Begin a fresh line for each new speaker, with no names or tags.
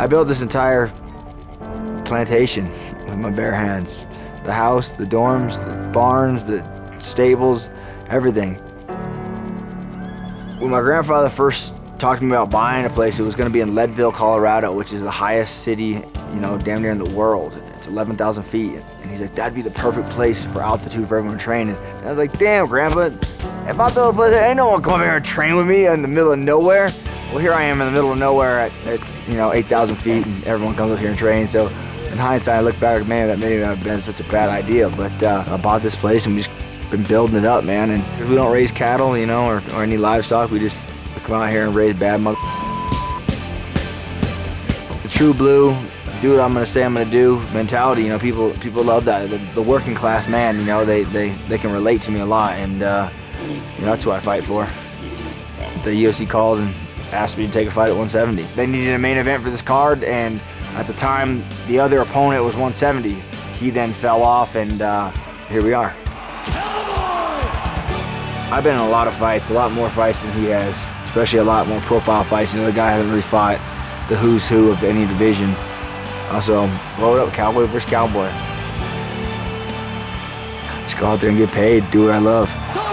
I built this entire plantation with my bare hands. The house, the dorms, the barns, the stables, everything. When my grandfather first talked to me about buying a place, it was going to be in Leadville, Colorado, which is the highest city, you know, damn near in the world. It's 11,000 feet. And he's like, that'd be the perfect place for altitude for everyone training. And I was like, damn, Grandpa, if I build a place, ain't no one come here and train with me in the middle of nowhere. Well, here I am in the middle of nowhere at, at you know, 8,000 feet, and everyone comes up here and trains. So in hindsight, I look back, man, that may not have been such a bad idea. But uh, I bought this place and we just been building it up, man. And we don't raise cattle, you know, or, or any livestock. We just come out here and raise bad mother. The true blue, do what I'm gonna say I'm gonna do mentality. You know, people people love that. The, the working class man, you know, they, they, they can relate to me a lot, and uh, you know, that's what I fight for. The UFC called and asked me to take a fight at 170. They needed a main event for this card, and at the time, the other opponent was 170. He then fell off, and uh, here we are. I've been in a lot of fights, a lot more fights than he has, especially a lot more profile fights. You know, the guy hasn't really fought the who's who of any division. Also, roll it up, cowboy versus cowboy. Just go out there and get paid, do what I love.